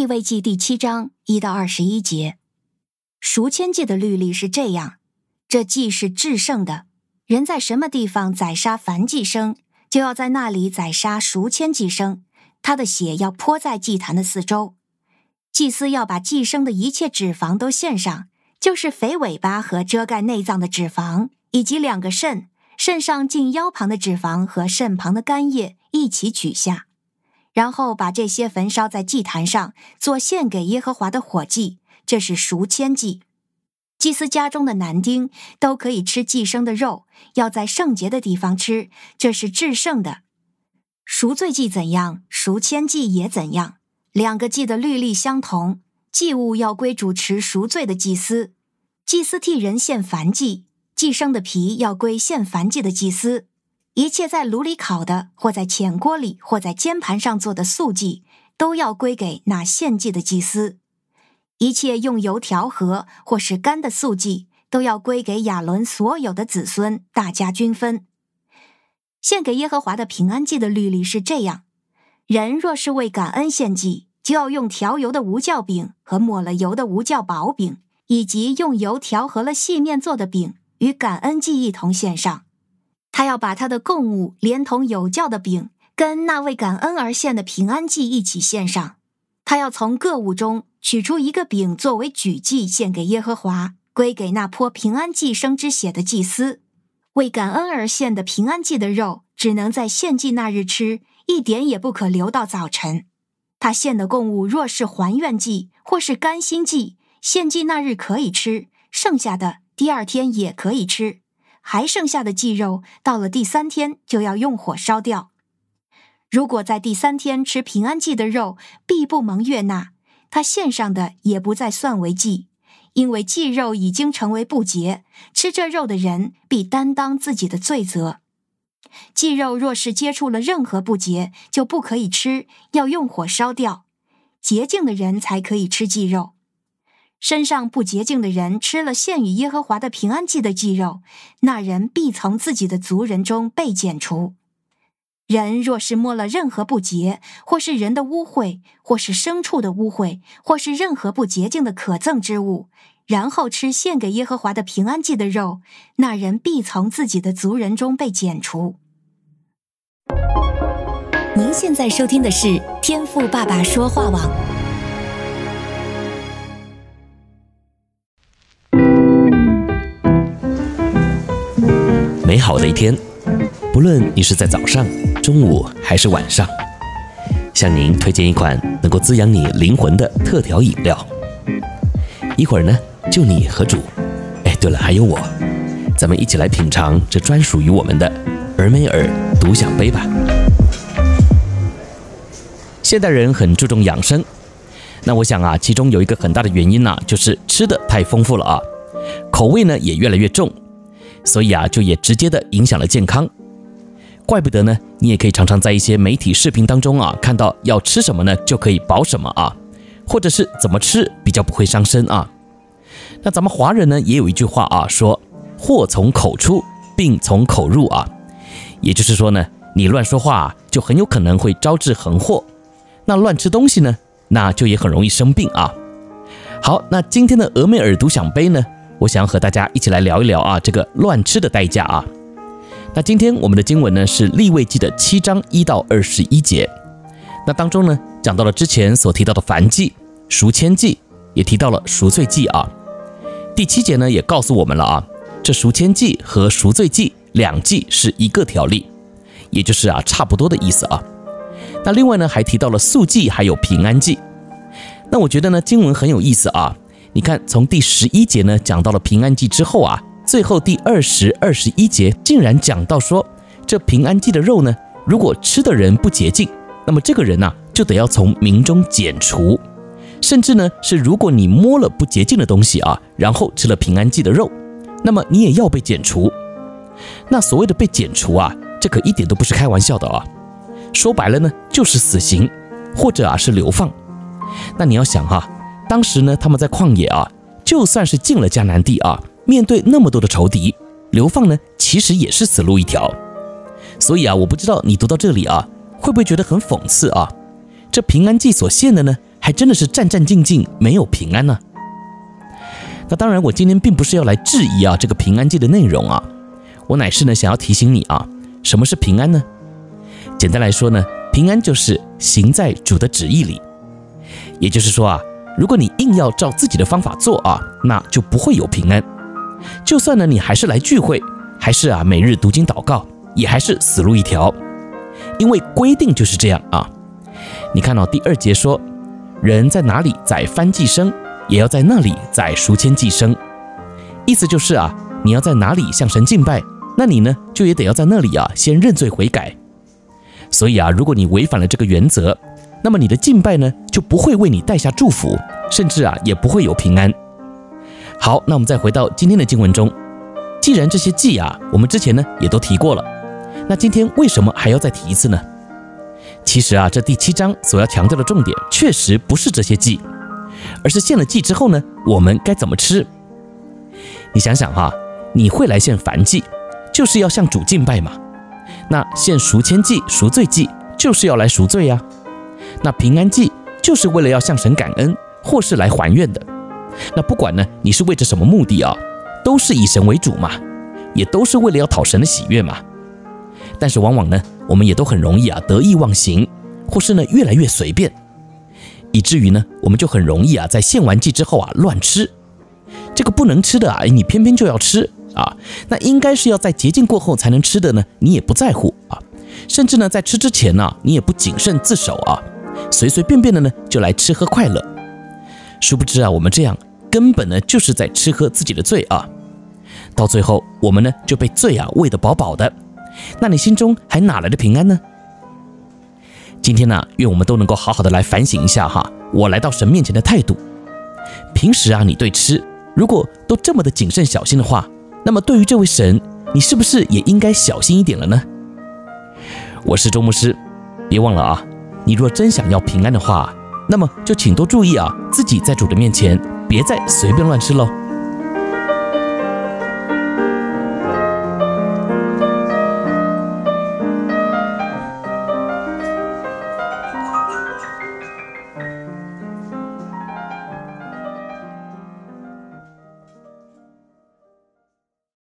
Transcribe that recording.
利未记第七章一到二十一节，赎愆祭的律例是这样：这祭是至圣的，人在什么地方宰杀燔祭牲，就要在那里宰杀赎愆祭牲，他的血要泼在祭坛的四周。祭司要把祭牲的一切脂肪都献上，就是肥尾巴和遮盖内脏的脂肪，以及两个肾，肾上近腰旁的脂肪和肾旁的肝叶一起取下。然后把这些焚烧在祭坛上，做献给耶和华的火祭，这是赎愆祭。祭司家中的男丁都可以吃祭牲的肉，要在圣洁的地方吃，这是至圣的。赎罪祭怎样，赎愆祭也怎样，两个祭的律例相同，祭物要归主持赎罪的祭司，祭司替人献燔祭，祭牲的皮要归献燔祭的祭司。一切在炉里烤的，或在浅锅里，或在煎盘上做的素祭，都要归给那献祭的祭司；一切用油调和或是干的素祭，都要归给亚伦所有的子孙，大家均分。献给耶和华的平安祭的律例是这样：人若是为感恩献祭，就要用调油的无酵饼和抹了油的无酵薄饼，以及用油调和了细面做的饼，与感恩祭一同献上。他要把他的供物连同有酵的饼，跟那为感恩而献的平安祭一起献上。他要从各物中取出一个饼作为举祭献给耶和华，归给那泼平安祭生之血的祭司。为感恩而献的平安祭的肉，只能在献祭那日吃，一点也不可留到早晨。他献的供物若是还愿祭或是甘心祭，献祭那日可以吃，剩下的第二天也可以吃。还剩下的祭肉，到了第三天就要用火烧掉。如果在第三天吃平安祭的肉，必不蒙悦纳，他献上的也不再算为祭，因为祭肉已经成为不洁，吃这肉的人必担当自己的罪责。祭肉若是接触了任何不洁，就不可以吃，要用火烧掉。洁净的人才可以吃祭肉。身上不洁净的人吃了献与耶和华的平安祭的祭肉，那人必从自己的族人中被剪除。人若是摸了任何不洁，或是人的污秽，或是牲畜的污秽，或是任何不洁净的可憎之物，然后吃献给耶和华的平安祭的肉，那人必从自己的族人中被剪除。您现在收听的是天赋爸爸说话网。美好的一天，不论你是在早上、中午还是晚上，向您推荐一款能够滋养你灵魂的特调饮料。一会儿呢，就你和主，哎，对了，还有我，咱们一起来品尝这专属于我们的尔美尔独享杯吧。现代人很注重养生，那我想啊，其中有一个很大的原因呢，就是吃的太丰富了啊，口味呢也越来越重。所以啊，就也直接的影响了健康，怪不得呢。你也可以常常在一些媒体视频当中啊，看到要吃什么呢，就可以保什么啊，或者是怎么吃比较不会伤身啊。那咱们华人呢，也有一句话啊，说祸从口出，病从口入啊。也就是说呢，你乱说话啊，就很有可能会招致横祸；那乱吃东西呢，那就也很容易生病啊。好，那今天的俄美尔独享杯呢，我想和大家一起来聊一聊啊，这个乱吃的代价啊。那今天我们的经文呢是利未记的七章一到二十一节。那当中呢讲到了之前所提到的燔祭、赎愆祭，也提到了赎罪祭啊。第七节呢也告诉我们了啊，这赎愆祭和赎罪祭两祭是一个条例，也就是啊差不多的意思啊。那另外呢还提到了素祭还有平安祭。那我觉得呢经文很有意思啊。你看，从第十一节呢讲到了平安祭之后啊，最后第二十二十一节竟然讲到说，这平安祭的肉呢，如果吃的人不洁净，那么这个人呢、就得要从民中剪除，甚至呢是如果你摸了不洁净的东西啊，然后吃了平安祭的肉，那么你也要被剪除。那所谓的被剪除啊，这可一点都不是开玩笑的啊，说白了呢就是死刑，或者啊是流放。那你要想哈、当时呢，他们在旷野啊，就算是进了迦南地啊，面对那么多的仇敌，流放呢，其实也是死路一条。所以啊，我不知道你读到这里啊，会不会觉得很讽刺啊？这平安记所献的呢，还真的是战战兢兢，没有平安呢。那当然，我今天并不是要来质疑啊这个平安记的内容啊，我乃是呢想要提醒你啊，什么是平安呢？简单来说呢，平安就是行在主的旨意里，也就是说啊，如果你硬要照自己的方法做啊，那就不会有平安。就算呢你还是来聚会，还是啊每日读经祷告，也还是死路一条，因为规定就是这样啊。你看到第二节说，人在哪里宰燔祭生，也要在那里宰赎愆寄生，意思就是啊，你要在哪里向神敬拜，那你呢就也得要在那里啊先认罪悔改。所以啊，如果你违反了这个原则，那么你的敬拜呢就不会为你带下祝福，甚至啊也不会有平安。好，那我们再回到今天的经文中，既然这些祭啊我们之前呢也都提过了，那今天为什么还要再提一次呢？其实啊，这第七章所要强调的重点确实不是这些祭，而是献了祭之后呢，我们该怎么吃？你想想哈，你会来献燔祭，就是要向主敬拜嘛。那献赎愆祭、赎罪祭，就是要来赎罪呀。那平安祭就是为了要向神感恩，或是来还愿的。那不管呢，你是为着什么目的啊，都是以神为主嘛，也都是为了要讨神的喜悦嘛。但是往往呢，我们也都很容易啊得意忘形，或是呢越来越随便，以至于呢我们就很容易啊在献完祭之后啊乱吃，这个不能吃的啊，你偏偏就要吃啊，那应该是要在洁净过后才能吃的呢，你也不在乎啊，甚至呢在吃之前呢，你也不谨慎自守啊，随随便便的呢就来吃喝快乐，殊不知啊我们这样根本呢就是在吃喝自己的罪啊，到最后我们呢就被罪啊喂得饱饱的。那你心中还哪来的平安呢？今天呢，愿我们都能够好好的来反省一下哈，我来到神面前的态度。平时啊，你对吃如果都这么的谨慎小心的话，那么对于这位神，你是不是也应该小心一点了呢？我是周牧师，别忘了啊，你若真想要平安的话，那么就请多注意啊，自己在主的面前别再随便乱吃喽。